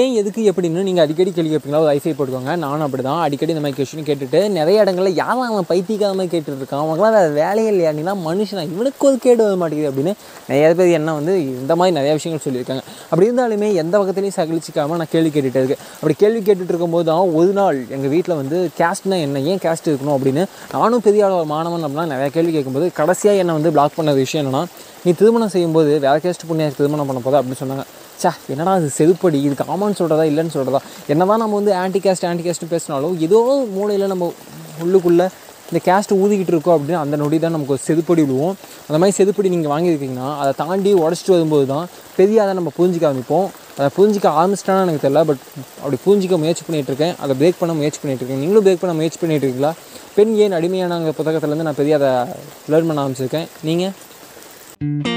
ஏன் எதுக்கு எப்படின்னு நீங்கள் அடிக்கடி கேள்வி கேட்பீங்களா? ஒரு ஐஃபை போட்டுக்கோங்க. நானும் அப்படி தான் அடிக்கடி இந்த மாதிரி கொஸ்டின் கேட்டுட்டு நிறைய இடங்களில் யாரும் அவன் பைத்தியக்கார மாதிரி கேட்டுருக்கான் அவங்களாம் வேறு வேலையே இல்லையா? நீலாம் மனுஷனா. இவனுக்கு ஒரு கேடு வர மாட்டேங்குது அப்படின்னு நிறைய பேர் என்ன வந்து இந்த மாதிரி நிறைய விஷயங்கள் சொல்லியிருக்காங்க. அப்படி இருந்தாலுமே எந்த பக்கத்துலையும் சகலிச்சிக்காமல் நான் கேள்வி கேட்டுகிட்டே இருக்கேன். அப்படி கேள்வி கேட்டுட்டு இருக்கும்போது தான் ஒரு நாள் எங்கள் வீட்டில் வந்து கேஸ்ட்னா என்ன? ஏன் கேஸ்ட் இருக்கணும் அப்படின்னு நானும் பெரிய அளவு மாணவன் அப்படின்னா நிறையா கேள்வி கேட்கும்போது கடைசியாக என்னை வந்து பிளாக் பண்ண விஷயம் என்னன்னா நீ திருமணம் செய்யும்போது வேற கேஸ்ட் பொண்ணியாக திருமணம் பண்ண போதா அப்படின்னு சொன்னாங்க. சே என்னடா அது செதுப்படி? இதுக்கு ஆமான்னு சொல்கிறதா இல்லைன்னு சொல்கிறதா என்ன தான் நம்ம வந்து ஆன்டி கேஸ்ட் ஆன்டி கேஸ்ட்டு பேசினாலும் ஏதோ மூலையில் நம்ம உள்ளுக்குள்ளே இந்த கேஸ்ட் ஊதிக்கிட்டு இருக்கோம் அப்படின்னு அந்த நொடி தான் நமக்கு செதுப்படி விழுவோம். அந்த மாதிரி செதுப்படி நீங்கள் வாங்கியிருக்கீங்கன்னா அதை தாண்டி உடச்சிட்டு வரும்போது தான் பெரிய அதை நம்ம புரிஞ்சிக்க ஆரம்பிப்போம். அதை புரிஞ்சிக்க ஆரம்பிச்சிட்டான்னு எனக்கு தெரியல பட் அப்படி புரிஞ்சிக்க முயற்சி பண்ணிகிட்டு இருக்கேன் அதை பிரேக் பண்ண முயற்சி பண்ணிகிட்டு இருக்கேன் நீங்களும் பிரேக் பண்ண முயற்சி பண்ணிகிட்டு இருக்கீங்களா பெண் ஏன் அடிமையானாங்க புத்தகத்துலேருந்து நான் பெரிய அதை லேர்ன் பண்ண ஆரம்பிச்சிருக்கேன். நீங்கள்